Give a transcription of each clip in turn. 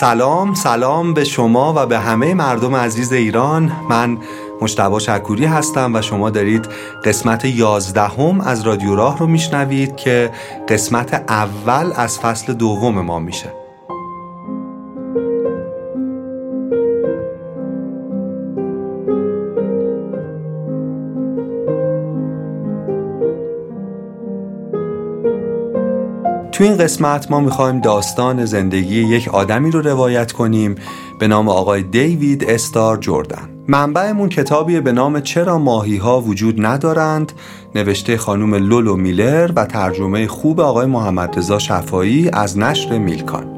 سلام سلام به شما و به همه مردم عزیز ایران. من مشتبا شکوری هستم و شما دارید قسمت یازدهم از رادیو راه رو میشنوید که قسمت اول از فصل دوم ما میشه. تو این قسمت ما می‌خوایم داستان زندگی یک آدمی رو روایت کنیم به نام آقای دیوید استار جردن منبعمون کتابی به نام چرا ماهی ها وجود ندارند؟ نوشته خانم لولو میلر و ترجمه خوب آقای محمد رضا شفایی از نشر میلکان.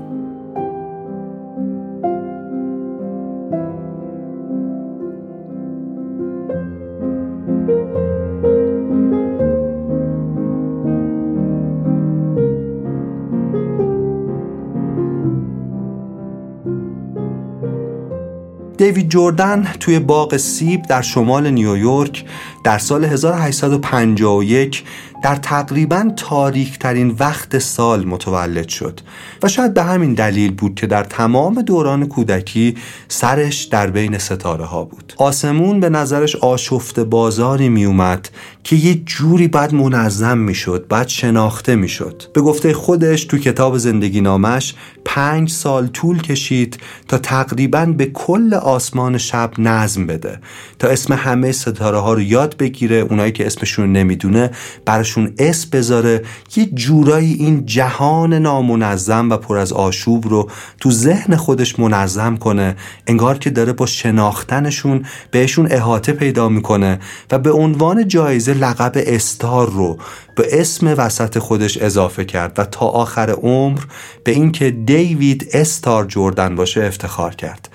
دیوید جردن توی باغ سیب در شمال نیویورک در سال 1851 در تقریبا تاریک ترین وقت سال متولد شد و شاید به همین دلیل بود که در تمام دوران کودکی سرش در بین ستاره ها بود. آسمون به نظرش آشفت بازاری می اومد که یه جوری بعد منظم می شد بعد شناخته می شد به گفته خودش تو کتاب زندگی نامش پنج سال طول کشید تا تقریبا به کل آسمان شب نظم بده تا اسم همه ستاره ها رو یاد بگیره اونایی که اسمشون نمی‌دونه براشون اسم بذاره یه جورایی این جهان نامنظم و پر از آشوب رو تو ذهن خودش منظم کنه. انگار که داره با شناختنشون بهشون احاطه پیدا می‌کنه و به عنوان جایزه لقب استار رو به اسم وسط خودش اضافه کرد و تا آخر عمر به اینکه دیوید استار جردن باشه افتخار کرد.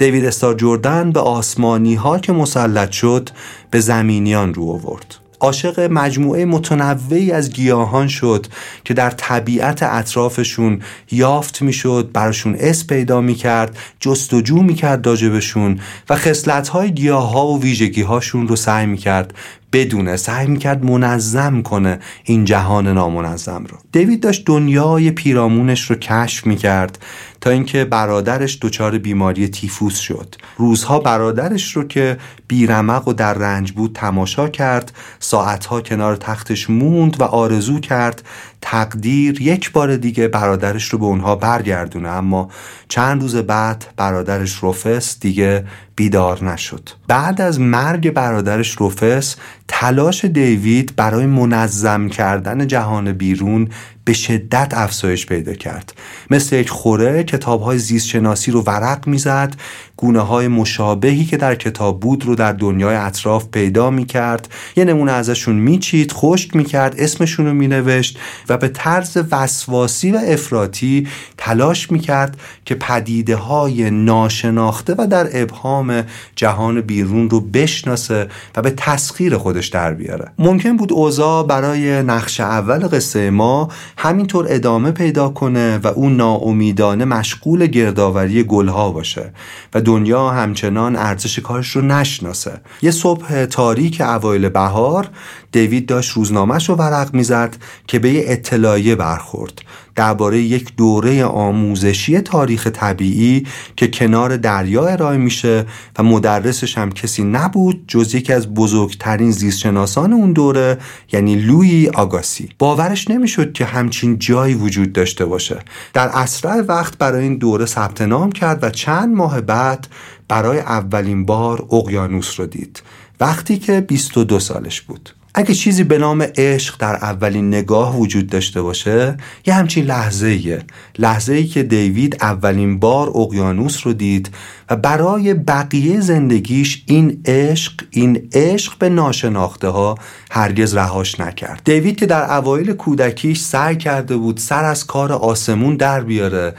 دیوید استار جردن به آسمانی ها که مسلط شد به زمینیان رو آورد. عاشق مجموعه متنوعی از گیاهان شد که در طبیعت اطرافشون یافت می‌شد براشون اس پیدا می‌کرد جستجو می‌کرد راجبشون و خصلت‌های گیاه ها و ویژگی هاشون رو سعی می‌کرد بدونه سعی می‌کرد منظم کنه این جهان نامنظم رو. دیوید داشت دنیای پیرامونش رو کشف می‌کرد تا اینکه برادرش دچار بیماری تیفوس شد. روزها برادرش رو که بیرمق و در رنج بود تماشا کرد ساعتها کنار تختش موند و آرزو کرد تقدیر یک بار دیگه برادرش رو به اونها برگردونه اما چند روز بعد برادرش روفس دیگه بیدار نشد. بعد از مرگ برادرش روفس تلاش دیوید برای منظم کردن جهان بیرون به شدت افزایش پیدا کرد. مثل یک خوره کتاب های زیست شناسی رو ورق می‌زد گونه های مشابهی که در کتاب بود رو در دنیای اطراف پیدا می کرد یه نمونه ازشون میچید خشک می‌کرد اسمشون رو مینوشت و به طرز وسواسی و افراطی تلاش می‌کرد که پدیده های ناشناخته و در ابهام جهان بیرون رو بشناسه و به تسخیر خودش در بیاره. ممکن بود اوضاع برای نقش اول قصه ما همینطور ادامه پیدا کنه و اون ناامیدانه مشغول گردآوری گلها باشه و دنیا همچنان ارزش کارش رو نشناسه. یه صبح تاریک اوایل بهار دیوید داشت روزنامهش رو ورق می‌زد که به یه اطلاعیه برخورد. درباره یک دوره آموزشی تاریخ طبیعی که کنار دریا ارائه میشه و مدرسش هم کسی نبود جز یکی از بزرگترین زیستشناسان اون دوره یعنی لوی آگاسی. باورش نمی‌شد که همچین جایی وجود داشته باشه. در اسرع وقت برای این دوره ثبت نام کرد و چند ماه بعد برای اولین بار اقیانوس رو دید. وقتی که 22 سالش بود. اگه چیزی به نام عشق در اولین نگاه وجود داشته باشه یه همچین لحظه ایه لحظه ای که دیوید اولین بار اقیانوس رو دید و برای بقیه زندگیش این عشق این عشق به ناشناخته ها هرگز رهاش نکرد. دیوید که در اوایل کودکیش سعی کرده بود سر از کار آسمون در بیاره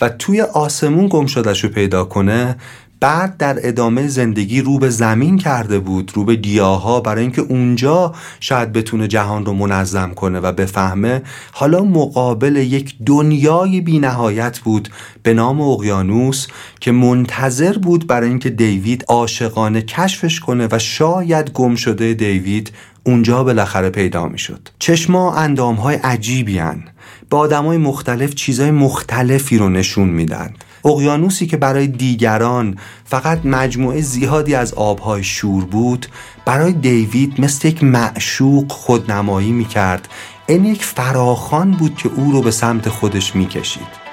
و توی آسمون گم شدش رو پیدا کنه بعد در ادامه زندگی رو به زمین کرده بود رو به گیاها برای اینکه اونجا شاید بتونه جهان رو منظم کنه و بفهمه. حالا مقابل یک دنیای بینهایت بود به نام اقیانوس که منتظر بود برای اینکه دیوید عاشقانه کشفش کنه و شاید گم شده دیوید اونجا بالاخره پیدا می‌شد. چشما اندام های عجیبی هن. به آدم های مختلف چیزهای مختلفی رو نشون میدن اقیانوسی که برای دیگران فقط مجموعه زیادی از آبهای شور بود برای دیوید مثل یک معشوق خودنمایی می‌کرد. این یک فراخان بود که او رو به سمت خودش می‌کشید.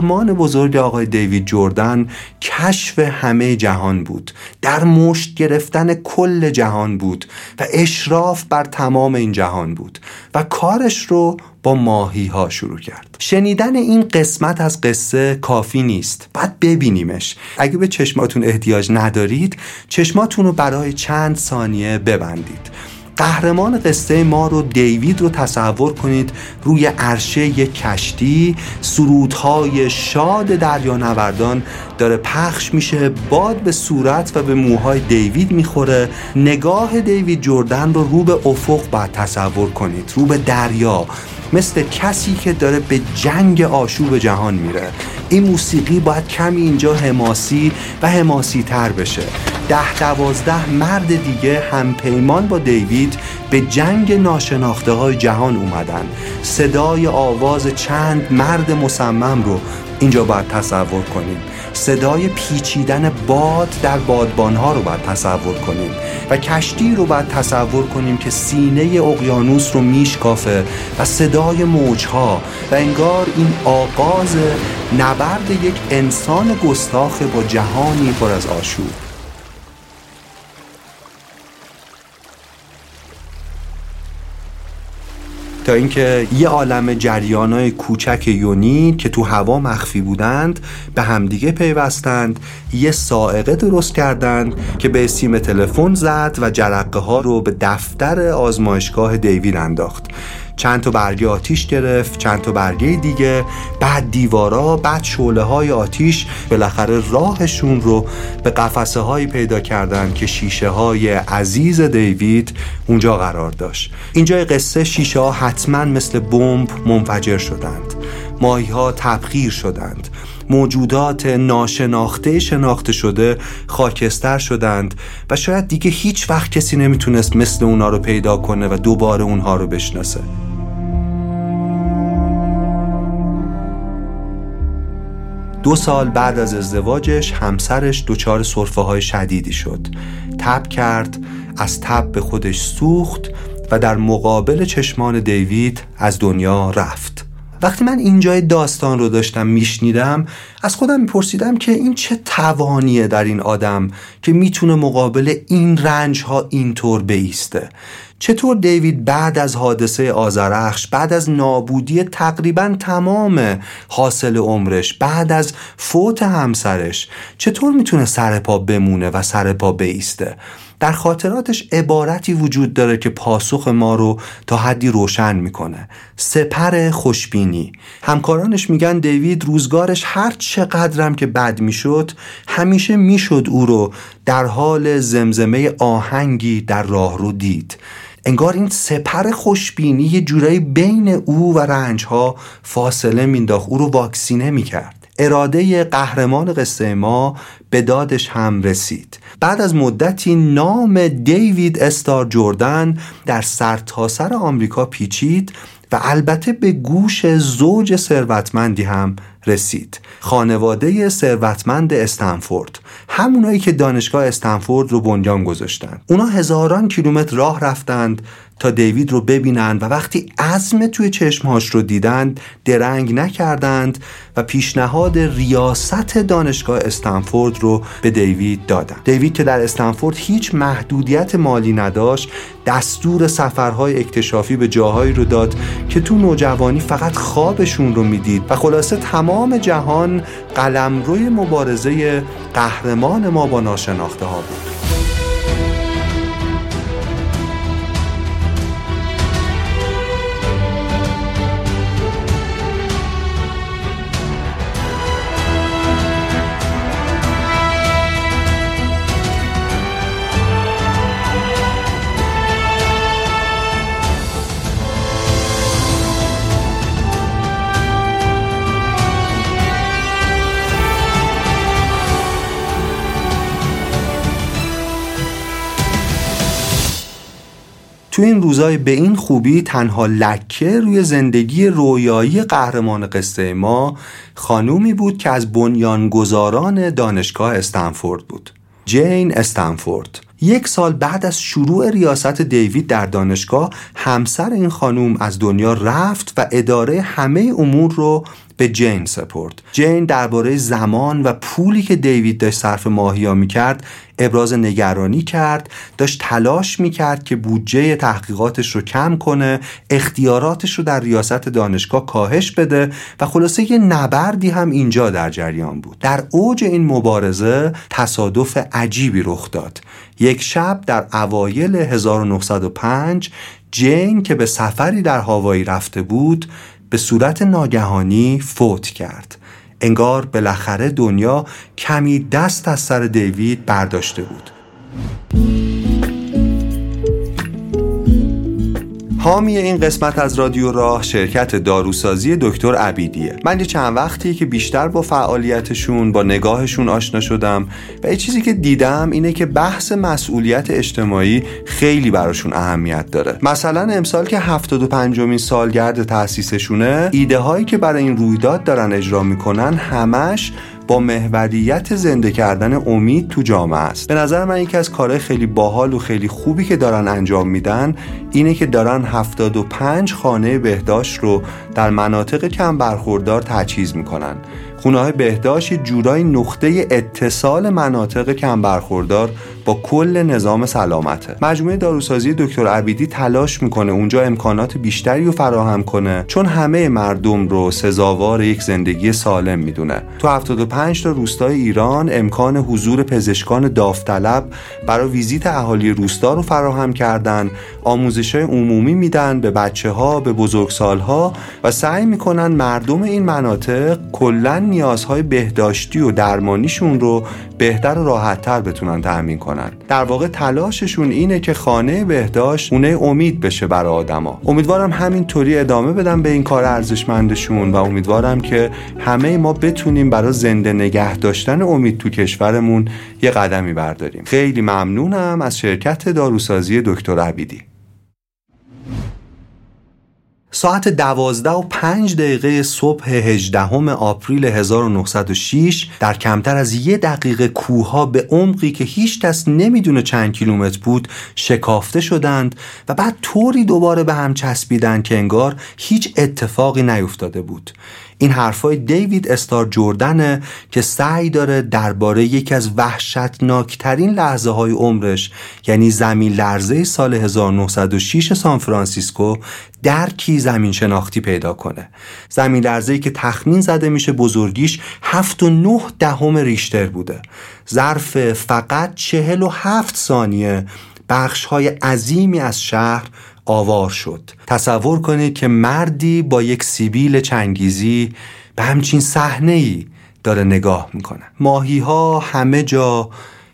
آرمان بزرگ آقای دیوید جردن کشف همه جهان بود. در مشت گرفتن کل جهان بود و اشراف بر تمام این جهان بود و کارش رو با ماهی ها شروع کرد. شنیدن این قسمت از قصه کافی نیست. بعد ببینیمش. اگه به چشماتون احتیاج ندارید چشماتون رو برای چند ثانیه ببندید. قهرمان قصه ما رو دیوید رو تصور کنید روی عرشه یک کشتی سرودهای شاد دریانوردان داره پخش میشه باد به صورت و به موهای دیوید می‌خوره. نگاه دیوید جردن رو رو به افق باید تصور کنید رو به دریا. مثل کسی که داره به جنگ آشوب جهان میره. این موسیقی باید کمی اینجا حماسی و حماسی تر بشه. ده دوازده مرد دیگه همپیمان با دیوید به جنگ ناشناخته های جهان اومدن. صدای آواز چند مرد مصمم رو اینجا باید تصور کنیم. صدای پیچیدن باد در بادبان ها رو باید تصور کنیم و کشتی رو باید تصور کنیم که سینه اقیانوس رو میشکافه و صدای موجها و انگار این آغاز نبرد یک انسان گستاخ با جهانی پر از آشوب. تا اینکه یه عالم جریانای کوچک یونی که تو هوا مخفی بودند به همدیگه پیوستند. یه سائقه درست کردند که به سیم تلفن زد و جرقه ها رو به دفتر آزمایشگاه دیوید انداخت. چند تا برگه آتیش گرفت چند تا برگه دیگه بعد دیوارا بعد شعله های آتیش بالاخره راهشون رو به قفسه هایی پیدا کردن که شیشه های عزیز دیوید اونجا قرار داشت. اینجا قصه شیشه ها حتما مثل بمب منفجر شدند. ماهی ها تبخیر شدند. موجودات ناشناخته شناخته شده خاکستر شدند و شاید دیگه هیچ وقت کسی نمی‌تونست مثل اونا رو پیدا کنه و دوباره اونها رو بشناسه. دو سال بعد از ازدواجش همسرش دچار صرفه های شدیدی شد. تب کرد از تب به خودش سوخت و در مقابل چشمان دیوید از دنیا رفت. وقتی من اینجای داستان رو داشتم میشنیدم از خودم میپرسیدم که این چه توانیه در این آدم که می‌تونه مقابل این رنج ها اینطور بیسته. چطور دیوید بعد از حادثه آزرخش بعد از نابودی تقریبا تمام حاصل عمرش بعد از فوت همسرش چطور می‌تونه سر پا بمونه و سر پا بیسته؟ در خاطراتش عبارتی وجود داره که پاسخ ما رو تا حدی روشن می‌کنه. سپر خوشبینی. همکارانش میگن دیوید روزگارش هر چقدرم که بد می‌شد همیشه می‌شد او رو در حال زمزمه آهنگی در راه رو دید. انگار این سپر خوشبینی یه جورایی بین او و رنج ها فاصله مینداخت او رو واکسینه می‌کرد. اراده قهرمان قصه ما به دادش هم رسید. بعد از مدتی نام دیوید استار جردن در سرتاسر سر آمریکا پیچید و البته به گوش زوج ثروتمندی هم رسید. خانواده ثروتمند استنفورد همونایی که دانشگاه استنفورد رو بنیان گذاشتن. اونا هزاران کیلومتر راه رفتند تا دیوید رو ببینند و وقتی عزم توی چشمهاش رو دیدند درنگ نکردند و پیشنهاد ریاست دانشگاه استنفورد رو به دیوید دادن دیوید که در استنفورد هیچ محدودیت مالی نداشت دستور سفرهای اکتشافی به جاهایی رو داد که تو نوجوانی فقط خوابشون رو می‌دید و خلاصه تمام جهان قلمروی مبارزه قهرمان ما با ناشناخته ها بود. روزای به این خوبی تنها لکه روی زندگی رویایی قهرمان قصه ما خانومی بود که از بنیانگذاران دانشگاه استنفورد بود. جین استنفورد. یک سال بعد از شروع ریاست دیوید در دانشگاه همسر این خانوم از دنیا رفت و اداره همه امور رو به جین سپرد. جین درباره زمان و پولی که دیوید داشت صرف ماهیا می‌کرد ابراز نگرانی کرد داشت تلاش می‌کرد که بودجه تحقیقاتش رو کم کنه اختیاراتش رو در ریاست دانشگاه کاهش بده و خلاصه یه نبردی هم اینجا در جریان بود. در اوج این مبارزه تصادف عجیبی رخ داد. یک شب در اوایل 1905 جین که به سفری در هاوایی رفته بود به صورت ناگهانی فوت کرد. انگار بالاخره دنیا کمی دست از سر دیوید برداشته بود. حامی این قسمت از رادیو راه شرکت داروسازی دکتر عبیدیه. من یه چند وقتی که بیشتر با فعالیتشون با نگاهشون آشنا شدم و یه چیزی که دیدم اینه که بحث مسئولیت اجتماعی خیلی براشون اهمیت داره. مثلا امسال که 75 مین سالگرد تأسیسشونه ایده هایی که برای این رویداد دارن اجرا می‌کنن همش با محوریت زنده کردن امید تو جامعه است. به نظر من یکی از کارهای خیلی باحال و خیلی خوبی که دارن انجام میدن اینه که دارن 75 خانه بهداشت رو در مناطق کم برخوردار تجهیز می‌کنن. خونه های بهداشت جورای نقطه اتصال مناطق کم برخوردار با کل نظام سلامته. مجموعه داروسازی دکتر عبیدی تلاش می‌کنه اونجا امکانات بیشتری رو فراهم کنه چون همه مردم رو سزاوار یک زندگی سالم می‌دونه. تو 75 تا روستای ایران امکان حضور پزشکان داوطلب برای ویزیت اهالی روستا رو فراهم کردن آموزش های عمومی میدن به بچه ها به بزرگسال ها و سعی می‌کنن مردم این مناطق کلا نیازهای بهداشتی و درمانیشون رو بهتر و راحتتر بتونن تأمین کنن. در واقع تلاششون اینه که خانه بهداشت خونه امید بشه برای آدما. امیدوارم همینطوری ادامه بدم به این کار ارزشمندشون و امیدوارم که همه ما بتونیم برای زنده نگه داشتن امید تو کشورمون یه قدمی برداریم. خیلی ممنونم از شرکت داروسازی دکتر عبیدی. ساعت دوازده و پنج دقیقه صبح هجدهم آپریل 1906 در کمتر از یه دقیقه کوها به عمقی که هیچ کس نمی‌دونه چند کیلومتر بود شکافته شدند و بعد طوری دوباره به هم چسبیدند که انگار هیچ اتفاقی نیفتاده بود. این حرفای دیوید استار جوردنه که سعی داره درباره یکی از وحشتناکترین لحظه های عمرش یعنی زمین لرزه سال 1906 سان فرانسیسکو درکی زمین شناختی پیدا کنه. زمین لرزه که تخمین زده میشه بزرگیش هفت و نه دهم ریشتر بوده. ظرف فقط چهل و هفت ثانیه بخش های عظیمی از شهر آوار شد. تصور کنید که مردی با یک سیبیل چنگیزی به همچین صحنه ای داره نگاه می‌کنه. ماهی ها همه جا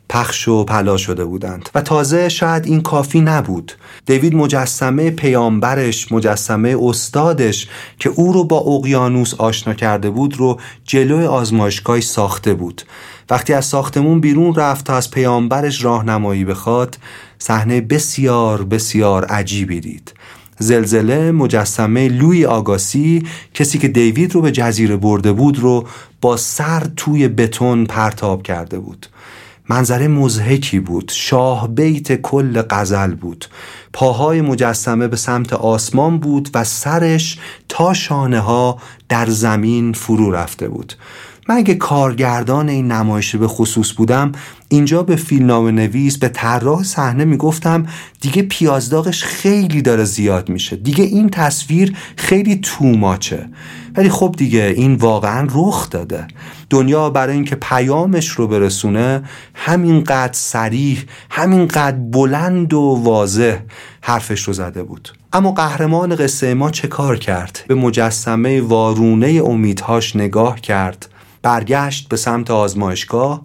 پخش و پلا شده بودند و تازه شاید این کافی نبود. دیوید مجسمه پیامبرش مجسمه استادش که او رو با اقیانوس آشنا کرده بود رو جلوی آزمایشگاه ساخته بود. وقتی از ساختمون بیرون رفت تا از پیامبرش راهنمایی بخواد صحنه بسیار بسیار عجیبی دید. زلزله مجسمه لوی آگاسی کسی که دیوید رو به جزیره برده بود رو با سر توی بتون پرتاب کرده بود. منظره مزهکی بود. شاه بیت کل غزل بود. پاهای مجسمه به سمت آسمان بود و سرش تا شانه ها در زمین فرو رفته بود. من اگه کارگردان این نمایش به خصوص بودم اینجا به فیلمنامه نویس به طراح صحنه می‌گفتم دیگه پیازداغش خیلی داره زیاد میشه. دیگه این تصویر خیلی توماچه ولی خب دیگه این واقعا رخ داده. دنیا برای اینکه پیامش رو برسونه همینقدر سریح همینقدر بلند و واضح حرفش رو زده بود. اما قهرمان قصه ما چه کار کرد؟ به مجسمه وارونه امیدهاش نگاه کرد. برگشت به سمت آزمایشگاه.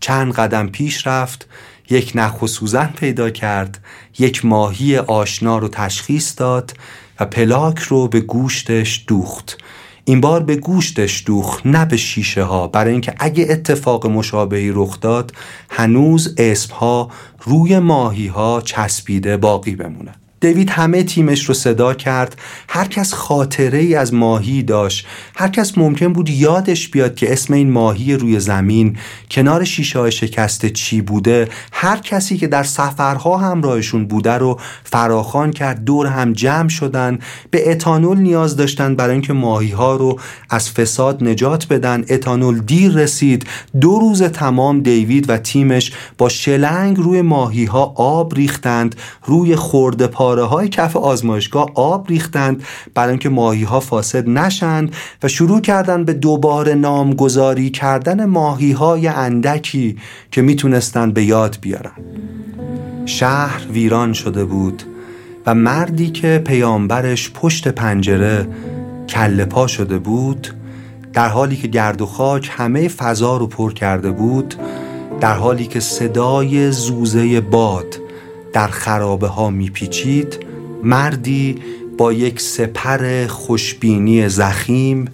چند قدم پیش رفت یک نخ و سوزن پیدا کرد یک ماهی آشنا رو تشخیص داد و پلاک رو به گوشتش دوخت. این بار به گوشتش دوخت نه به شیشه ها. برای اینکه اگه اتفاق مشابهی رخ داد هنوز اسم ها روی ماهی ها چسبیده باقی بمونه. دیوید همه تیمش رو صدا کرد. هر کس خاطره ای از ماهی داشت. هر کس ممکن بود یادش بیاد که اسم این ماهی روی زمین کنار شیشه های شکسته چی بوده. هر کسی که در سفرها همراهشون بوده رو فراخان کرد. دور هم جمع شدن. به اتانول نیاز داشتن برای اینکه ماهی ها رو از فساد نجات بدن. اتانول دیر رسید. دو روز تمام دیوید و تیمش با شلنگ روی ماهی ها آب ریختند. روی خورده پاره های کف آزمایشگاه آب ریختند برای اینکه ماهی ها فاسد نشند و شروع کردند به دوباره نامگذاری کردن ماهی های اندکی که می‌تونستند به یاد بیارن. شهر ویران شده بود و مردی که پیامبرش پشت پنجره کله پا شده بود در حالی که گرد و خاک همه فضا رو پر کرده بود در حالی که صدای زوزه باد در خرابه ها میپیچید مردی با یک سپر خوشبینی زخیم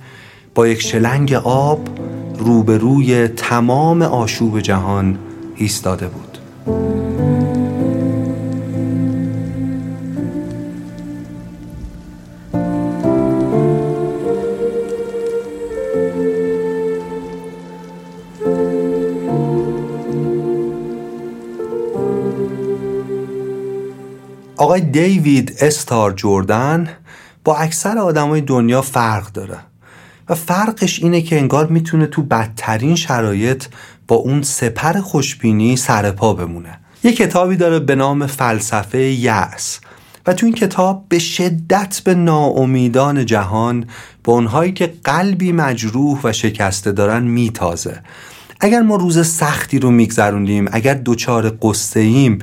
با یک شلنگ آب روبروی تمام آشوب جهان ایستاده بود. آقای دیوید استار جوردن با اکثر آدمای دنیا فرق داره و فرقش اینه که انگار می‌تونه تو بدترین شرایط با اون سپر خوشبینی سر پا بمونه. یه کتابی داره به نام فلسفه یأس و تو این کتاب به شدت به ناامیدان جهان با اونهایی که قلبی مجروح و شکسته دارن میتازه. اگر ما روز سختی رو میگذروندیم اگر دچار قصه ایم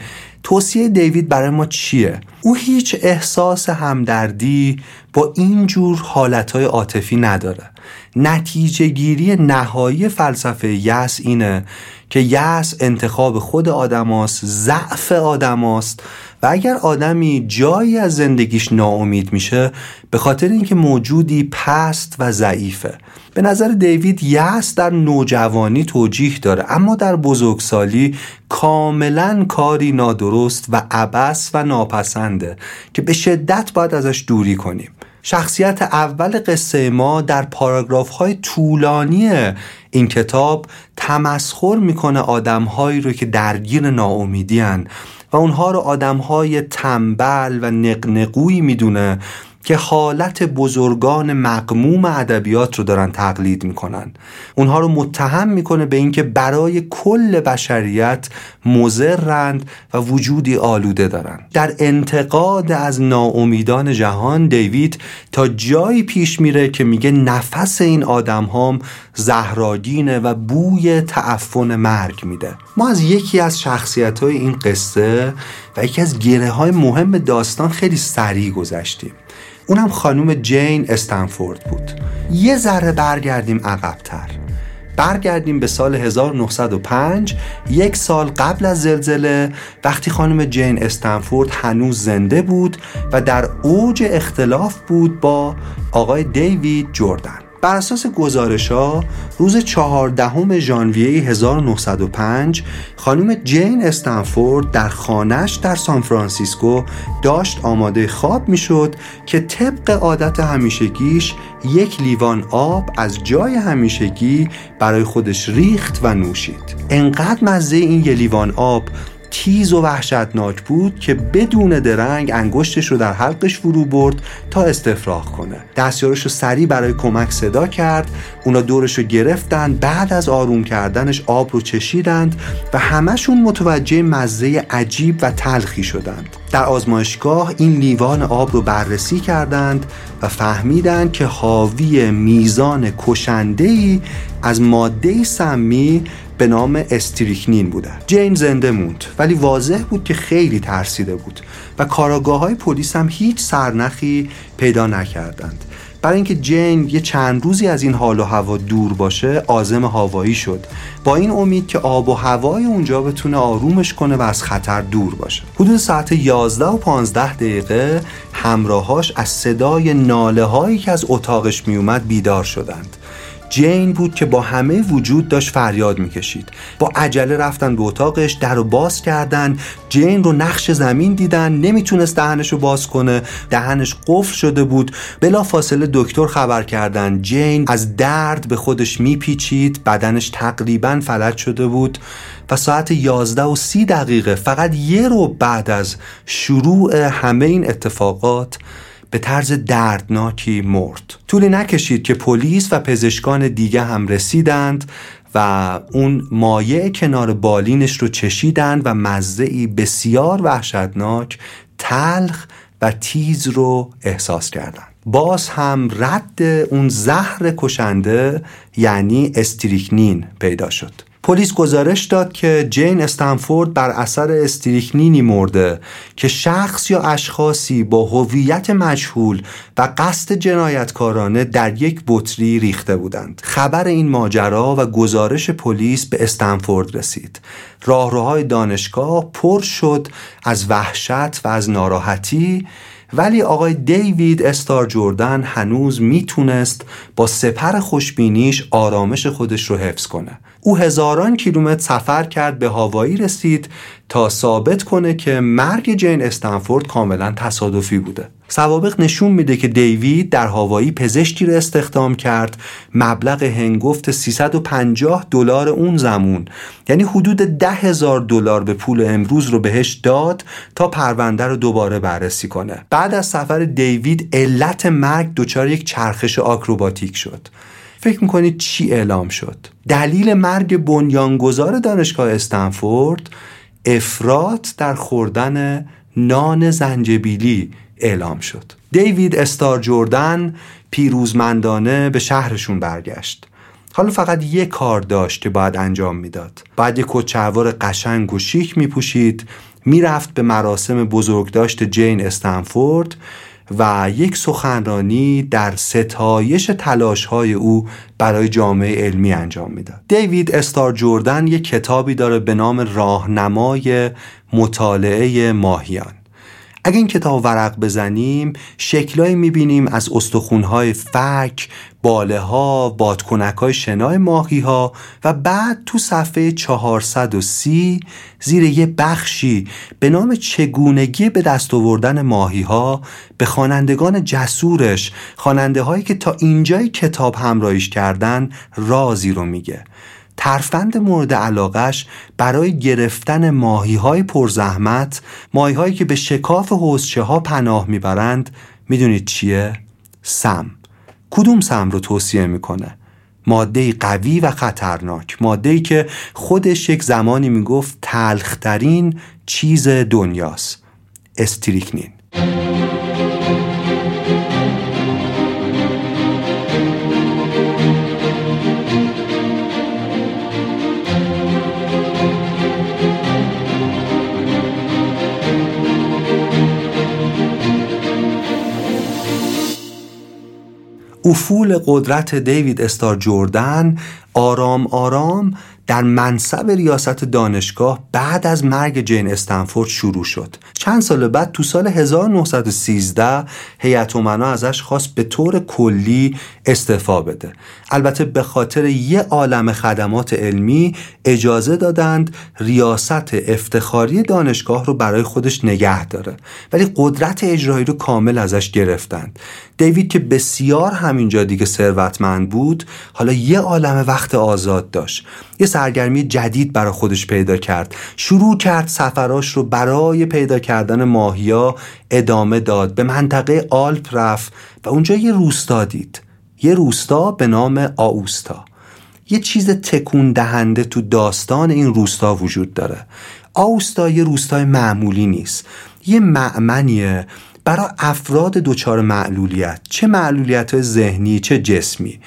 توصیه دیوید برای ما چیه؟ او هیچ احساس همدردی با این جور حالتهای عاطفی نداره نتیجه گیری نهایی فلسفه یس اینه که یس انتخاب خود آدماست ضعف آدماست و اگر آدمی جایی از زندگیش ناامید میشه به خاطر اینکه موجودی پست و ضعیفه به نظر دیوید یس در نوجوانی توجیه داره اما در بزرگسالی کاملا کاری نادرست و عبس و ناپسنده که به شدت باید ازش دوری کنیم. شخصیت اول قصه ما در پاراگراف های طولانی این کتاب تمسخر می‌کنه آدمهایی رو که درگیر ناامیدی و اونها رو آدمهای تنبل و نقنقویی می‌دونه که حالت بزرگان مقموم ادبیات رو دارن تقلید می‌کنن. اونها رو متهم می‌کنه به اینکه برای کل بشریت مزرند و وجودی آلوده دارن. در انتقاد از ناامیدان جهان دیوید تا جایی پیش میره که میگه نفس این آدم هم زهراگینه و بوی تعفن مرگ میده. ما از یکی از شخصیت های این قصه و یکی از گره های مهم داستان خیلی سریع گذشتیم. اونم خانوم جین استنفورد بود. یه ذره برگردیم عقبتر. برگردیم به سال 1905 یک سال قبل از زلزله وقتی خانم جین استنفورد هنوز زنده بود و در اوج اختلاف بود با آقای دیوید جوردن. بر اساس گزارش ها روز چهاردهم ژانویه 1905 خانم جین استنفورد در خانهش در سان فرانسیسکو داشت آماده خواب می‌شد که طبق عادت همیشگیش یک لیوان آب از جای همیشگی برای خودش ریخت و نوشید. انقدر مزه این یه لیوان آب تیز و وحشتناک بود که بدون درنگ انگشتش رو در حلقش فرو برد تا استفراغ کنه. دستیارش رو سریع برای کمک صدا کرد. اونا دورش رو گرفتن. بعد از آروم کردنش آب رو چشیدند و همشون متوجه مزه عجیب و تلخی شدند. در آزمایشگاه این لیوان آب رو بررسی کردند و فهمیدند که حاوی میزان کشندهی از ماده سمی به نام استریکنین بودن جین زنده موند ولی واضح بود که خیلی ترسیده بود و کاراگاه های پلیس هم هیچ سرنخی پیدا نکردند. برای اینکه جین یه چند روزی از این حال و هوا دور باشه آزم هوایی شد. با این امید که آب و هوای اونجا بتونه آرومش کنه و از خطر دور باشه. حدود ساعت 11 و 15 دقیقه همراهاش از صدای ناله هایی که از اتاقش میومد بیدار شدند. جین بود که با همه وجود داشت فریاد می‌کشید. با عجله رفتن به اتاقش در رو باز کردن. جین رو نقش زمین دیدن نمی‌تونست دهنش رو باز کنه. دهنش قفل شده بود. بلا فاصله دکتر خبر کردن. جین از درد به خودش میپیچید. بدنش تقریبا فلج شده بود. و ساعت 11 و 30 دقیقه فقط یه رو بعد از شروع همه این اتفاقات به طرز دردناکی مرد. طولی نکشید که پلیس و پزشکان دیگه هم رسیدند و اون مایع کنار بالینش رو چشیدند و مزهی بسیار وحشتناک تلخ و تیز رو احساس کردند. باز هم رد اون زهر کشنده یعنی استریکنین پیدا شد. پلیس گزارش داد که جین استنفورد بر اثر استریکنینی مرده که شخص یا اشخاصی با هویت مجهول و قصد جنایتکارانه در یک بطری ریخته بودند. خبر این ماجرا و گزارش پلیس به استنفورد رسید. راهروهای دانشگاه پر شد از وحشت و از ناراحتی ولی آقای دیوید استار جوردن هنوز می‌تونست با سپر خوشبینیش آرامش خودش رو حفظ کنه. او هزاران کیلومتر سفر کرد به هاوایی رسید تا ثابت کنه که مرگ جین استنفورد کاملا تصادفی بوده. سوابق نشون میده که دیوید در هاوایی پزشکی رو استخدام کرد. مبلغ هنگفت 350 دلار اون زمون یعنی حدود ده هزار دلار به پول امروز رو بهش داد تا پرونده رو دوباره بررسی کنه. بعد از سفر دیوید علت مرگ دچار یک چرخش آکروباتیک شد. فکر می‌کنید چی اعلام شد؟ دلیل مرگ بنیانگذار دانشگاه استنفورد افراد در خوردن نان زنجبیلی اعلام شد. دیوید استار جوردن پیروزمندانه به شهرشون برگشت. حالا فقط یه کار داشت که باید انجام می‌داد. بعد یک کچهوار قشنگ و شیک میپوشید می‌رفت به مراسم بزرگداشت جین استنفورد و یک سخنرانی در ستایش تلاش های او برای جامعه علمی انجام می‌داد. دیوید استار جوردن یک کتابی داره به نام راهنمای مطالعه ماهیان. اگه این کتاب ورق بزنیم شکلایی می‌بینیم از استخونهای فک، باله ها، بادکنک های شنای ماهی ها و بعد تو صفحه 430 زیر یه بخشی به نام چگونگی به دست آوردن ماهی ها به خوانندگان جسورش خواننده هایی که تا اینجای کتاب همراهیش کردن رازی رو میگه. ترفند مورد علاقش برای گرفتن ماهی های پرزحمت ماهی هایی که به شکاف حوزچه ها پناه می‌برند. می‌دونید چیه؟ سم. کدوم سم رو توصیه می‌کنه؟ ماده قوی و خطرناک. ماده که خودش یک زمانی می‌گفت تلخترین چیز دنیاست. استریکنین. افول قدرت دیوید استار جوردن آرام آرام در منصب ریاست دانشگاه بعد از مرگ جین استنفورد شروع شد. چند سال بعد تو سال 1913 هیئت امنا ازش خواست به طور کلی استعفا بده. البته به خاطر یه عالم خدمات علمی اجازه دادند ریاست افتخاری دانشگاه رو برای خودش نگه داره. ولی قدرت اجرایی رو کامل ازش گرفتند. دیوید که بسیار همینجا دیگه ثروتمند بود حالا یه عالم وقت آزاد داشت. یه سرگرمی جدید برای خودش پیدا کرد. شروع کرد سفراش رو برای پیدا کردن ماهیا ادامه داد. به منطقه آلپ رفت و اونجا یه روستا دید. یه روستا به نام آوستا. یه چیز تکون دهنده تو داستان این روستا وجود داره. آوستا یه روستای معمولی نیست. یه معمنیه برای افراد دچار معلولیت. چه معلولیت ذهنی چه جسمی.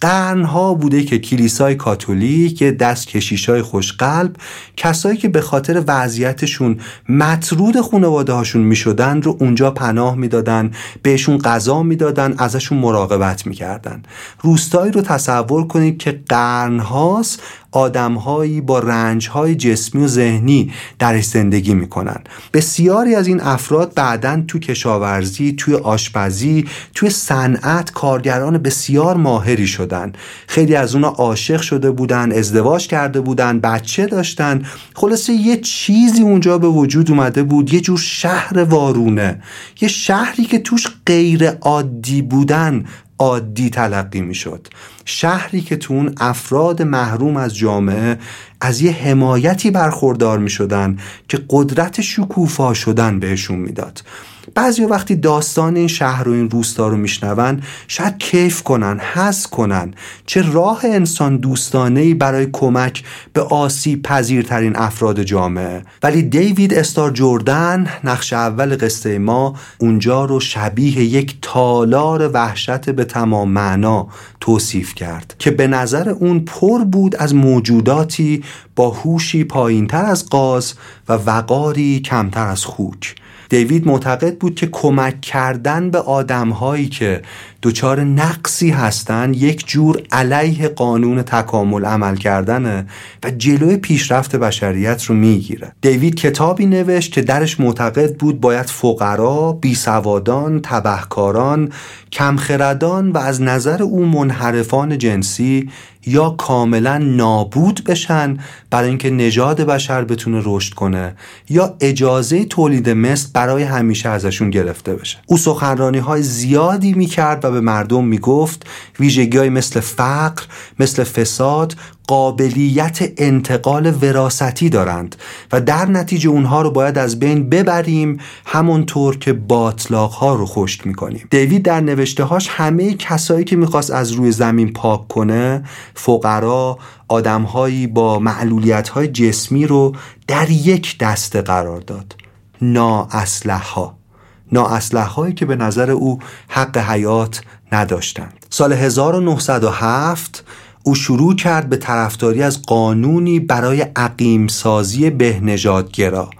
قرنها بوده که کلیسای کاتولیک دست کشیش های خوشقلب کسایی که به خاطر وضعیتشون مطرود خانواده هاشون می رو اونجا پناه می‌دادن بهشون غذا می‌دادن ازشون مراقبت می‌کردن. روستایی رو تصور کنید که قرنهاست آدمهایی با رنجهای جسمی و ذهنی درش زندگی می‌کنن. بسیاری از این افراد بعدا تو کشاورزی توی آشپزی توی صنعت کارگران بسیار ماهری شدن. خیلی از اونا عاشق شده بودن ازدواج کرده بودن بچه داشتن. خلاصه یه چیزی اونجا به وجود اومده بود یه جور شهر وارونه. یه شهری که توش غیر عادی بودن عادی تلقی می‌شد. شهری که تو اون افراد محروم از جامعه از یه حمایتی برخوردار می شدن که قدرت شکوفا شدن بهشون می‌داد. بعضی وقتی داستان این شهر و این روستا رو میشنون شاید کیف کنن حس کنن چه راه انسان دوستانه ای برای کمک به آسیب پذیرترین افراد جامعه. ولی دیوید استار جردن نقش اول قصه ما اونجا رو شبیه یک تالار وحشت به تمام معنا توصیف کرد که به نظر اون پر بود از موجوداتی با هوشی پایینتر از قاز و وقاری کمتر از خوک. دیوید معتقد بود که کمک کردن به آدمهایی که دچار نقصی هستند یک جور علیه قانون تکامل عمل کردنه و جلوی پیشرفت بشریت رو می‌گیره. دیوید کتابی نوشت که درش معتقد بود باید فقرا، بیسوادان، تبهکاران، کمخردان و از نظر او منحرفان جنسی یا کاملا نابود بشن برای اینکه نژاد بشر بتونه رشد کنه یا اجازه تولید مثل برای همیشه ازشون گرفته بشه. او سخنرانی های زیادی می‌کرد و به مردم می‌گفت ویژگی های مثل فقر مثل فساد قابلیت انتقال وراستی دارند و در نتیجه اونها رو باید از بین ببریم همونطور که باطلاق ها رو خشک می‌کنیم. دیوید در نوشته هاش همه کسایی که می‌خواست از روی زمین پاک کنه فقرا آدمهایی با معلولیت های جسمی رو در یک دسته قرار داد. نا ها نا هایی که به نظر او حق حیات نداشتند. سال 1907 او شروع کرد به طرفداری از قانونی برای عقیم سازی بهنژادگرا.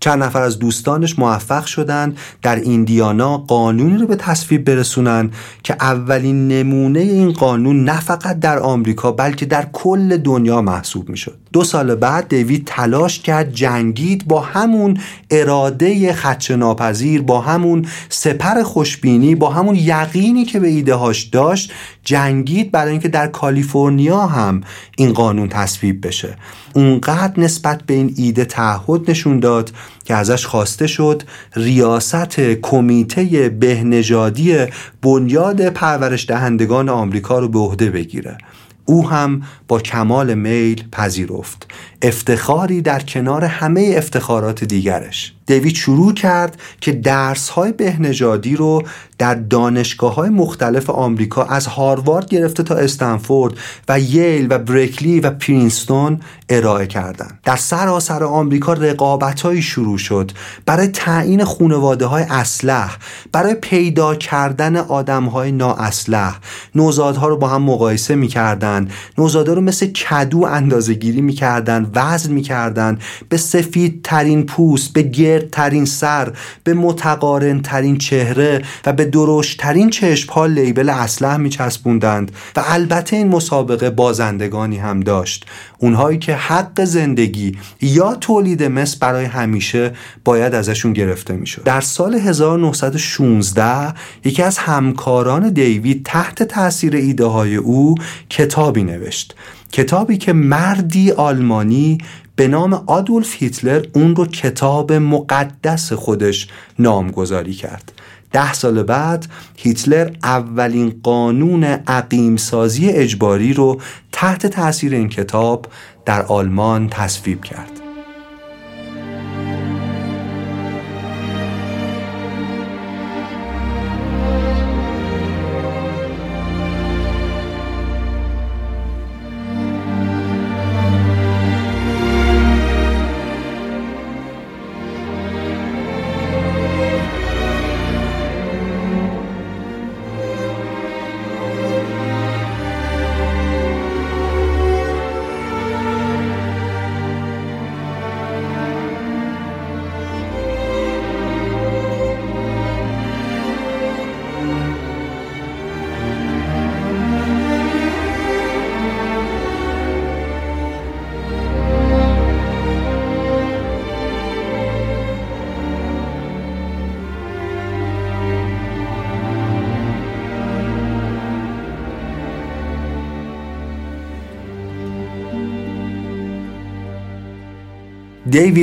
چند نفر از دوستانش موفق شدند در ایندیانا قانونی رو به تصویب برسونن که اولین نمونه این قانون نه فقط در آمریکا بلکه در کل دنیا محسوب می‌شد. دو سال بعد دیوید تلاش کرد جنگید با همون اراده خدشه ناپذیر با همون سپر خوشبینی با همون یقینی که به ایده هاش داشت جنگید برای اینکه در کالیفرنیا هم این قانون تصویب بشه. اونقدر نسبت به این ایده تعهد نشون داد که ازش خواسته شد ریاست کمیته بهنژادی بنیاد پرورش دهندگان آمریکا رو به عهده بگیره. او هم با کمال میل پذیرفت. افتخاری در کنار همه افتخارات دیگرش. دیوید شروع کرد که درس های بهنژادی رو در دانشگاه های مختلف آمریکا از هاروارد گرفته تا استنفورد و ییل و بریکلی و پرینستون ارائه کردند. در سراسر آمریکا رقابت شروع شد برای تعیین خانواده های اسلح برای پیدا کردن آدم های نااسلح نوزادها رو با هم مقایسه می‌کردند. نوزادها رو مثل کدو اندازه گیری می‌کردن وزن می‌کردن به سفید ترین پوست به ترین سر به متقارن ترین چهره و به درشت ترین چشم ها لیبل اسلح می چسبوندند و البته این مسابقه بازندگانی هم داشت. اونهایی که حق زندگی یا تولید مثل برای همیشه باید ازشون گرفته می شد. در سال 1916 یکی از همکاران دیوید تحت تاثیر ایده های او کتابی نوشت. کتابی که مردی آلمانی به نام آدولف هیتلر اون رو کتاب مقدس خودش نامگذاری کرد. ده سال بعد هیتلر اولین قانون عقیم سازی اجباری رو تحت تاثیر این کتاب در آلمان تصویب کرد.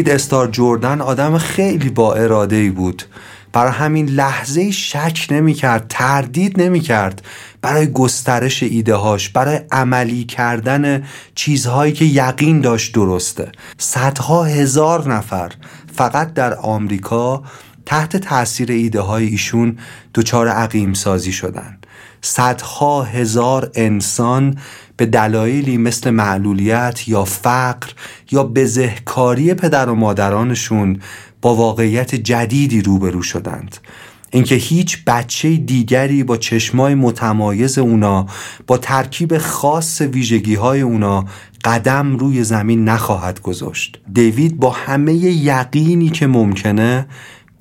دیوید استار جوردن آدم خیلی با اراده ای بود. برای همین لحظه شک نمی کرد تردید نمی کرد برای گسترش ایده هاش برای عملی کردن چیزهایی که یقین داشت درسته. صدها هزار نفر فقط در آمریکا تحت تاثیر ایده های ایشون دچار عقیم سازی شدن. صدها هزار انسان به دلایلی مثل معلولیت یا فقر یا بزهکاری پدر و مادرانشون با واقعیت جدیدی روبرو شدند. اینکه هیچ بچه دیگری با چشمای متمایز اونا با ترکیب خاص ویژگی های اونا قدم روی زمین نخواهد گذاشت. دیوید با همه یقینی که ممکنه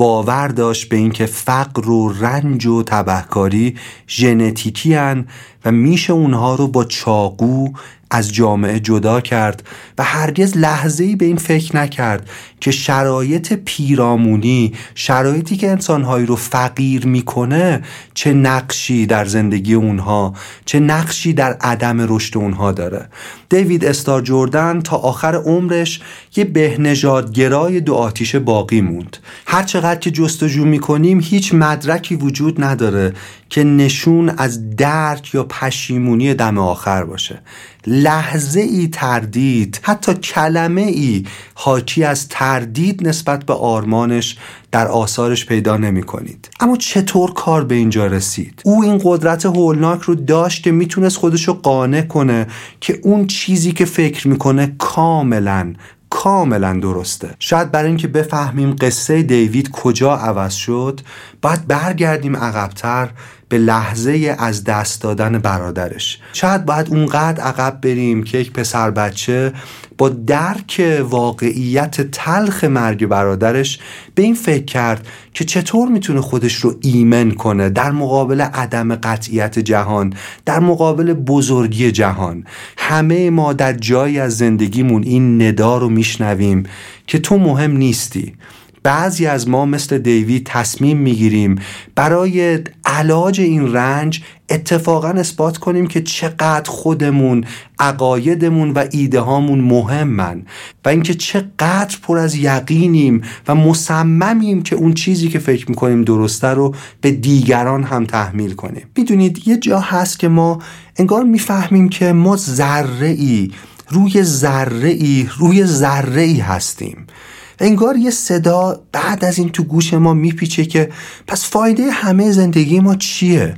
باور داشت به اینکه فقر و رنج و تبهکاری ژنتیکی و میشه اونها رو با چاقو از جامعه جدا کرد و هرگز لحظه ای به این فکر نکرد که شرایط پیرامونی شرایطی که انسانهایی رو فقیر می‌کنه چه نقشی در زندگی اونها چه نقشی در عدم رشد اونها داره. دیوید استار جوردن تا آخر عمرش یه بهنژادگرای دو آتیش باقی موند. هر چقدر که جستجو می‌کنیم هیچ مدرکی وجود نداره که نشون از درک یا پشیمونی دم آخر باشه. لحظه ای تردید حتی کلمه ای حاکی از تردید نسبت به آرمانش در آثارش پیدا نمی کنید اما چطور کار به اینجا رسید؟ او این قدرت هولناک رو داشت که می‌تونست خودش رو قانع کنه که اون چیزی که فکر می‌کنه کاملا کاملا درسته. شاید برای اینکه بفهمیم قصه دیوید کجا عوض شد باید برگردیم عقبتر به لحظه از دست دادن برادرش. شاید باید اونقدر عقب بریم که یک پسر بچه با درک واقعیت تلخ مرگ برادرش به این فکر کرد که چطور می‌تونه خودش رو ایمن کنه در مقابل عدم قطعیت جهان در مقابل بزرگی جهان. همه ما در جایی از زندگیمون این ندا رو میشنویم که تو مهم نیستی. بعضی از ما مثل دیوید تصمیم می‌گیریم برای علاج این رنج اتفاقا اثبات کنیم که چقدر خودمون عقایدمون و ایده هامون مهمن و اینکه چقدر پر از یقینیم و مصممیم که اون چیزی که فکر می‌کنیم درسته رو به دیگران هم تحمیل کنیم. می‌دونید یه جا هست که ما انگار می‌فهمیم که ما ذره ای روی ذره ای روی ذره ای هستیم. انگار یه صدا بعد از این تو گوش ما میپیچه که پس فایده همه زندگی ما چیه؟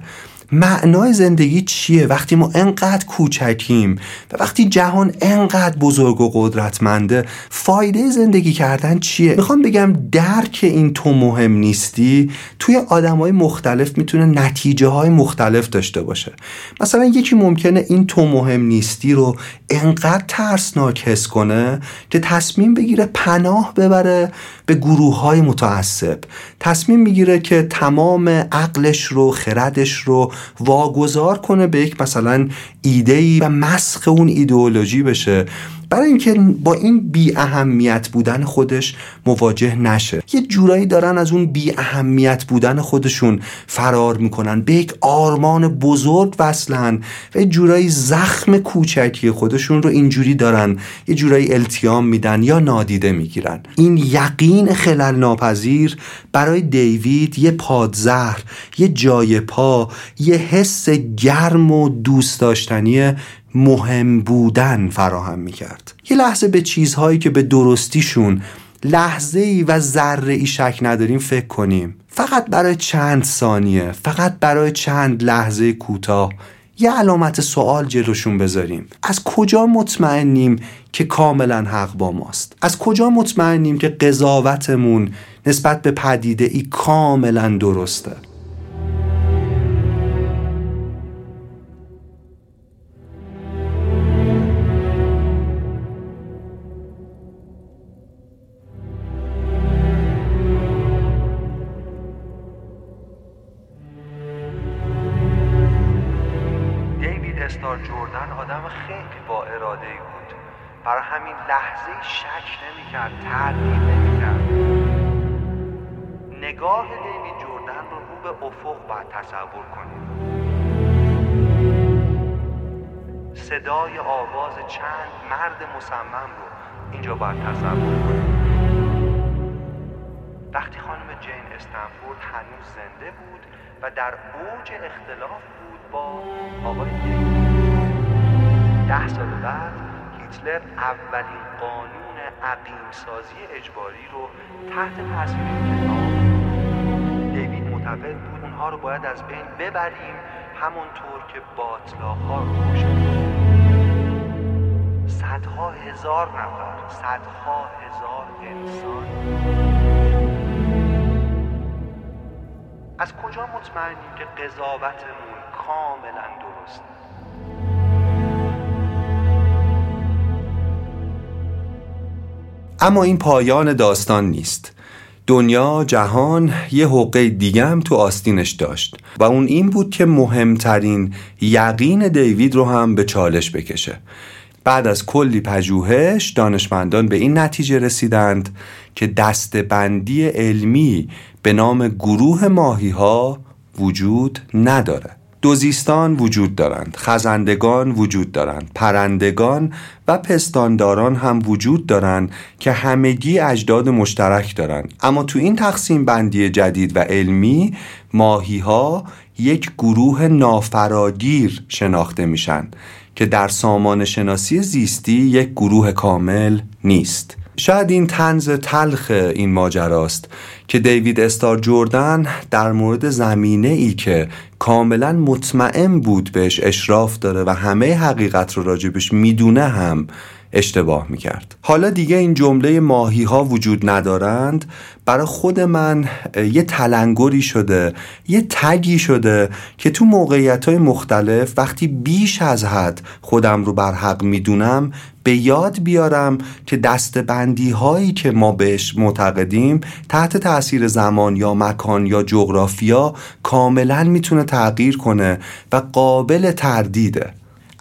معنای زندگی چیه؟ وقتی ما انقدر کوچکیم و وقتی جهان انقدر بزرگ و قدرتمنده فایده زندگی کردن چیه؟ می‌خوام بگم درک این تو مهم نیستی توی آدم های مختلف می‌تونه نتیجه های مختلف داشته باشه. مثلا یکی ممکنه این تو مهم نیستی رو انقدر ترسناک حس کنه که تصمیم بگیره پناه ببره به گروه های متعصب. تصمیم می‌گیره که تمام عقلش رو خردش رو واگذار کنه به یک مثلا ایده و مسخ اون ایدئولوژی بشه. برای اینکه با این بی اهمیت بودن خودش مواجه نشه. یه جورایی دارن از اون بی اهمیت بودن خودشون فرار می‌کنن. به یک آرمان بزرگ وصلن و یه جورایی زخم کوچکی خودشون رو اینجوری دارن. یه جورایی التیام میدن یا نادیده می‌گیرن. این یقین خلل ناپذیر برای دیوید یه پادزهر یه جای پا یه حس گرم و دوست داشتنی مهم بودن فراهم می‌کرد. یه لحظه به چیزهایی که به درستیشون لحظه ای و ذره ای شک نداریم فکر کنیم. فقط برای چند ثانیه فقط برای چند لحظه کوتاه یه علامت سوال جلوشون بذاریم. از کجا مطمئنیم که کاملا حق با ماست؟ از کجا مطمئنیم که قضاوتمون نسبت به پدیده ای کاملا درسته؟ لحظه شک نمی‌کرد تردید نمی‌کرد. نگاه دیوید جوردن رو رو به افق باید تصور کنید صدای آواز چند مرد مصمم رو اینجا باید تصور کنید وقتی خانم جین استنفورد هنوز زنده بود و در اوج اختلاف بود با آقای ده سال بعد هیتلر اولین قانون عقیم سازی اجباری رو تحت کتاب دیوید معتقد بود اونها رو باید از بین ببریم همونطور که باطلاق ها رو صدها هزار نفر صدها هزار انسان. از کجا مطمئنیم که قضاوتمون کاملا درست؟ اما این پایان داستان نیست. دنیا جهان یه حقه دیگه هم تو آستینش داشت و اون این بود که مهمترین یقین دیوید رو هم به چالش بکشه. بعد از کلی پژوهش دانشمندان به این نتیجه رسیدند که دستبندی علمی به نام گروه ماهی ها وجود نداره دوزیستان وجود دارند خزندگان وجود دارند پرندگان و پستانداران هم وجود دارند که همگی اجداد مشترک دارند. اما تو این تقسیم بندی جدید و علمی ماهی ها یک گروه نافراگیر شناخته میشن که در سامان شناسی زیستی یک گروه کامل نیست. شاید این تنز تلخ این ماجراست که دیوید استار جوردن در مورد زمینه ای که کاملا مطمئن بود بهش اشراف داره و همه حقیقت رو راجبش می‌دونه هم اشتباه می‌کرد. حالا دیگه این جمله ماهی ها وجود ندارند. برای خود من یه تلنگری شده یه تگی شده که تو موقعیت های مختلف وقتی بیش از حد خودم رو بر حق می‌دونم به یاد بیارم که دستبندی هایی که ما بهش معتقدیم تحت تاثیر زمان یا مکان یا جغرافیا کاملا می‌تونه تغییر کنه و قابل تردیده.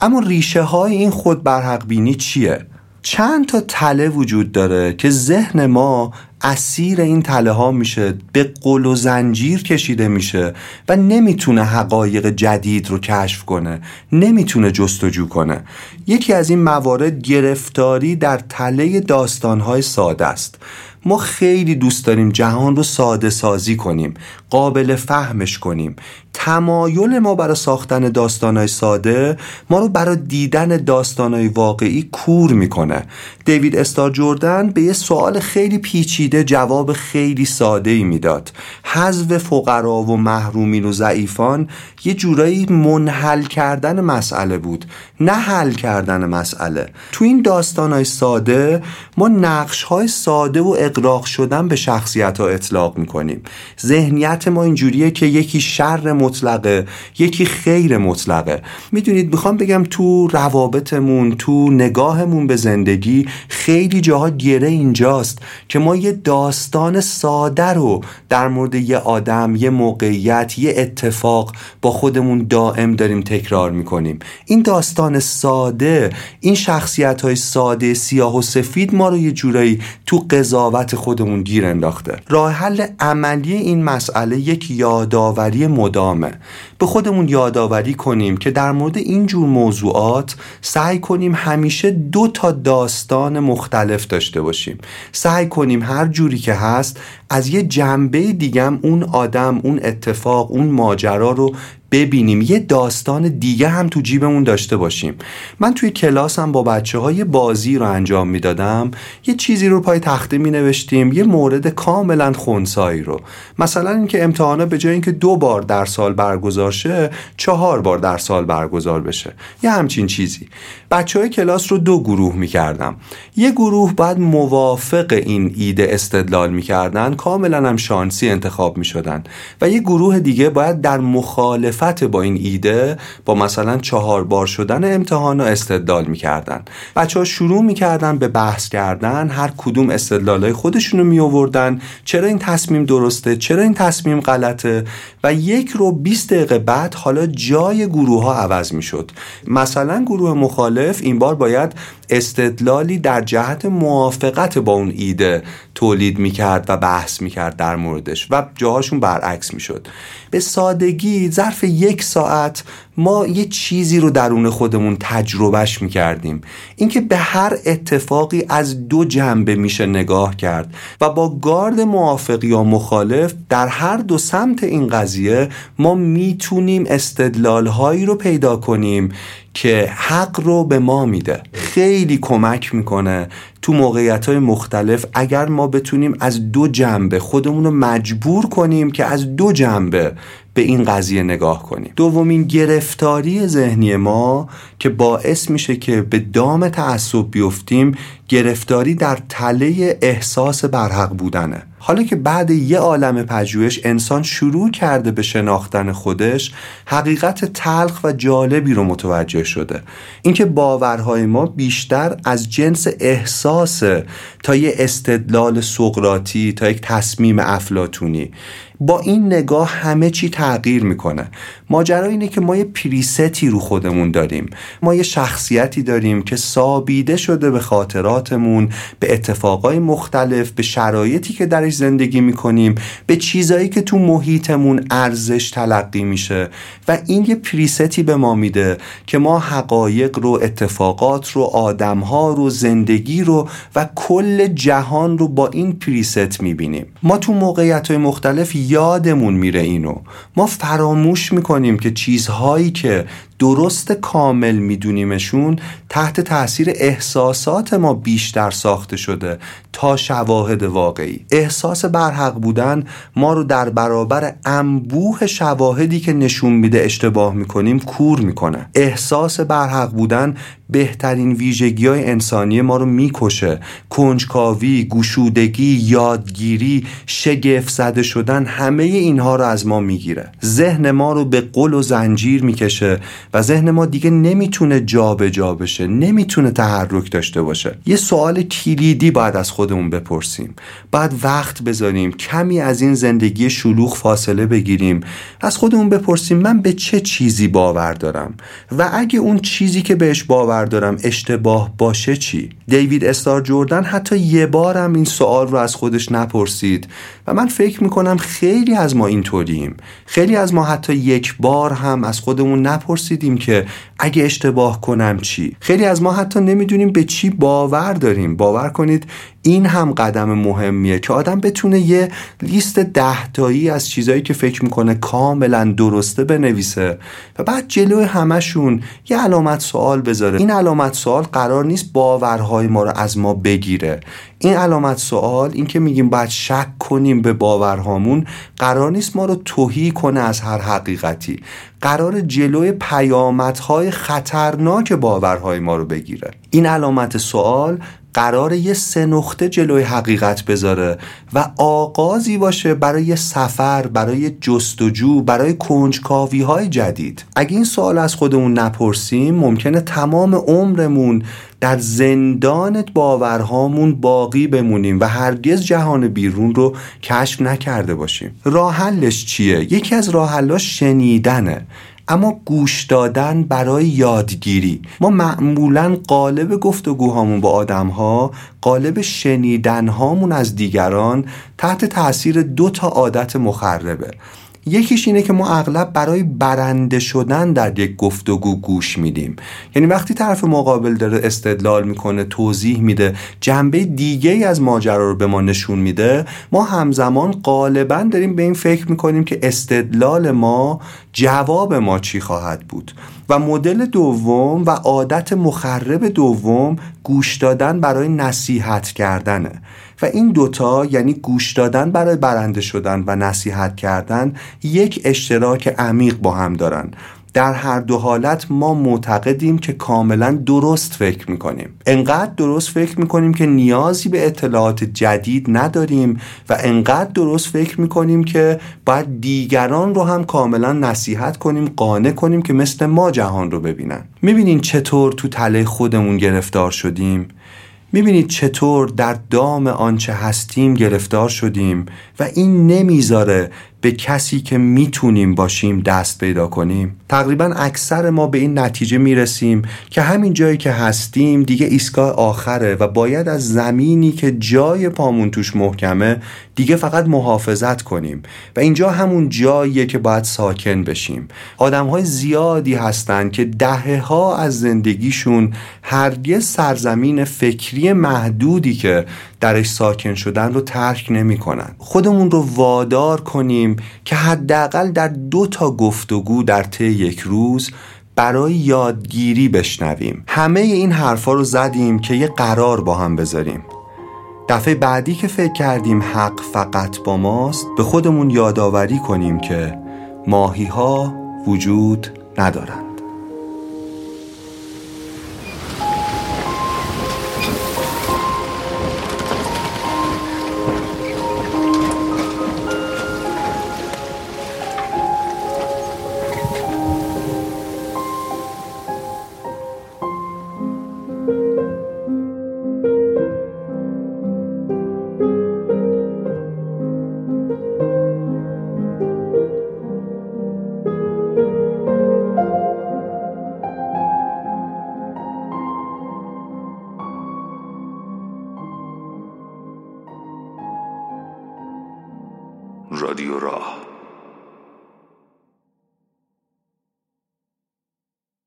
اما ریشه های این خود برحق بینی چیه؟ چند تا تله وجود داره که ذهن ما اسیر این تله ها میشه به قل و زنجیر کشیده میشه و نمی‌تونه حقایق جدید رو کشف کنه نمی‌تونه جستجو کنه. یکی از این موارد گرفتاری در تله داستانهای ساده است. ما خیلی دوست داریم جهان رو ساده سازی کنیم. قابل فهمش کنیم. تمایل ما برای ساختن داستانهای ساده ما رو برای دیدن داستانهای واقعی کور می‌کنه. دیوید استار جوردن به یه سوال خیلی پیچیده جواب خیلی ساده ای می‌داد. حذف فقرا و محرومین و ضعیفان یه جورایی منحل کردن مسئله بود. نه حل کردن مسئله. تو این داستانهای ساده ما نقش های ساده و اقراق شدن به شخصیت ها اطلاق می‌کنیم. ذهنیت ما اینجوریه که یکی شر مطلقه یکی خیر مطلقه. می‌دونید می‌خوام بگم تو روابطمون تو نگاهمون به زندگی خیلی جاها گره اینجاست که ما یه داستان ساده رو در مورد یه آدم یه موقعیت یه اتفاق با خودمون دائم داریم تکرار می‌کنیم. این داستان ساده این شخصیت های ساده سیاه و سفید ما رو یه جورایی تو قضاوت خودمون گیر انداخته. راه حل عملی این مسئله یک یادآوری مدامه. به خودمون یادآوری کنیم که در مورد این جور موضوعات سعی کنیم همیشه دو تا داستان مختلف داشته باشیم. سعی کنیم هر جوری که هست از یه جنبه دیگم اون آدم اون اتفاق اون ماجرا رو ببینیم. یه داستان دیگه هم تو جیبمون داشته باشیم. من توی کلاسم با بچه های بازی رو انجام می‌دادم. یه چیزی رو پای تخته می نوشتیم یه مورد کاملا خونسایی رو. مثلا اینکه امتحانا به جای اینکه دو بار در سال برگزار شه چهار بار در سال برگزار بشه. یه همچین چیزی. بچه های کلاس رو دو گروه می کردم یه گروه بعد موافق این ایده استدلال می کردن کاملا هم شانسی انتخاب می شدن و یه گروه دیگه باید در مخالفت با این ایده با مثلا چهار بار شدن امتحان رو استدلال می کردن بچه ها شروع می کردن به بحث کردن هر کدوم استدلال های خودشون رو می آوردن چرا این تصمیم درسته؟ چرا این تصمیم غلطه؟ و یک رو 20 دقیقه بعد حالا جای گروه ها عوض می شد مثلا گروه مخالف این بار باید استدلالی در جهت موافقت با اون ایده تولید می‌کرد و بحث می‌کرد در موردش و جاهاشون برعکس می‌شد. به سادگی ظرف یک ساعت ما یه چیزی رو درون خودمون تجربهش می‌کردیم. اینکه به هر اتفاقی از دو جنبه میشه نگاه کرد و با گارد موافق یا مخالف در هر دو سمت این قضیه ما می‌تونیم استدلال هایی رو پیدا کنیم که حق رو به ما میده. خیلی کمک می‌کنه تو موقعیت های مختلف اگر ما بتونیم از دو جنبه خودمون رو مجبور کنیم که از دو جنبه به این قضیه نگاه کنیم. دومین گرفتاری ذهنی ما که باعث میشه که به دام تعصب بیفتیم گرفتاری در تله احساس برحق بودنه. حالا که بعد یه عالم پژوهش انسان شروع کرده به شناختن خودش حقیقت تلخ و جالبی رو متوجه شده. اینکه باورهای ما بیشتر از جنس احساسه تا یه استدلال سقراطی تا یک تصمیم افلاتونی با این نگاه همه چی تغییر می‌کنه. ماجرا اینه که ما یه پریستی رو خودمون داریم. ما یه شخصیتی داریم که سابیده شده به خاطراتمون به اتفاقای مختلف به شرایطی که درش زندگی می‌کنیم به چیزایی که تو محیطمون ارزش تلقی میشه. و این یه پریستی به ما میده که ما حقایق رو اتفاقات رو آدمها رو زندگی رو و کل جهان رو با این پریست می‌بینیم. ما تو موقعیت های مختلف یادمون میره اینو. ما فراموش می‌کنیم که چیزهایی که درست کامل میدونیمشون تحت تاثیر احساسات ما بیشتر ساخته شده تا شواهد واقعی. احساس برحق بودن ما رو در برابر انبوه شواهدی که نشون میده اشتباه می‌کنیم کور می‌کنه. احساس برحق بودن بهترین ویژگی های انسانی ما رو می‌کشه. کنجکاوی، گوشودگی، یادگیری، شگفت زده شدن همه اینها رو از ما می‌گیره. ذهن ما رو به قل و زنجیر می‌کشه و ذهن ما دیگه نمی‌تونه جابجا جا بشه نمی‌تونه تحرک داشته باشه. یه سوال کلیدی باید از خودمون بپرسیم. باید وقت بذاریم کمی از این زندگی شلوغ فاصله بگیریم. از خودمون بپرسیم من به چه چیزی باور دارم؟ و اگه اون چیزی که بهش باور دارم اشتباه باشه چی؟ دیوید استار جوردن حتی یه بارم این سوال رو از خودش نپرسید و من فکر می‌کنم خیلی از ما اینطوریم. خیلی از ما حتی یک بار هم از خودمون نپرسیدیم که اگه اشتباه کنم چی؟ خیلی از ما حتی نمی‌دونیم به چی باور داریم. باور کنید این هم قدم مهمیه که آدم بتونه یه لیست دهتایی از چیزایی که فکر می‌کنه کاملا درسته بنویسه و بعد جلوی همشون یه علامت سوال بذاره. این علامت سوال قرار نیست باورهای ما رو از ما بگیره. این علامت سوال این که میگیم باید شک کنیم به باورهامون قرار نیست ما رو توهی کنه از هر حقیقتی. قرار جلوی پیامدهای خطرناک باورهای ما رو بگیره. این علامت سوال قرار یه سه نقطه جلوی حقیقت بذاره و آغازی باشه برای سفر برای جستجو برای کنجکاوی های جدید. اگه این سوال از خودمون نپرسیم ممکنه تمام عمرمون در زندان باورهامون باقی بمونیم و هرگز جهان بیرون رو کشف نکرده باشیم. راه حلش چیه؟ یکی از راه حلاش شنیدنه. اما گوش دادن برای یادگیری. ما معمولا قالب گفتگوهامون با آدم ها قالب شنیدن هامون از دیگران تحت تاثیر دو تا عادت مخربه. یکیش اینه که ما اغلب برای برنده شدن در یک گفتگو گوش میدیم. یعنی وقتی طرف مقابل داره استدلال می‌کنه توضیح میده جنبه دیگه ای از ماجرا رو به ما نشون میده ما همزمان غالبا داریم به این فکر می‌کنیم که استدلال ما جواب ما چی خواهد بود. و مدل دوم و عادت مخرب دوم گوش دادن برای نصیحت کردنه. و این دوتا یعنی گوش دادن برای برنده شدن و نصیحت کردن یک اشتراک عمیق با هم دارن. در هر دو حالت ما معتقدیم که کاملا درست فکر می‌کنیم. انقدر درست فکر می‌کنیم که نیازی به اطلاعات جدید نداریم و انقدر درست فکر می‌کنیم که باید دیگران رو هم کاملا نصیحت کنیم قانع کنیم که مثل ما جهان رو ببینن. می‌بینین چطور تو تله خودمون گرفتار شدیم؟ می‌بینید چطور در دام آنچه هستیم گرفتار شدیم. و این نمی‌ذاره به کسی که می‌تونیم باشیم دست پیدا کنیم. تقریبا اکثر ما به این نتیجه می‌رسیم که همین جایی که هستیم دیگه ایستگاه آخره و باید از زمینی که جای پامون توش محکمه دیگه فقط محافظت کنیم. و اینجا همون جاییه که باید ساکن بشیم. آدم های زیادی هستن که دهه ها از زندگیشون هرگز سرزمین فکری محدودی که درش ساکن شدن رو ترک نمی کنن. خودمون رو وادار کنیم که حداقل در دو تا گفتگو در طی یک روز برای یادگیری بشنویم. همه این حرفا رو زدیم که یه قرار با هم بذاریم. دفعه بعدی که فکر کردیم حق فقط با ماست به خودمون یادآوری کنیم که ماهی ها وجود ندارند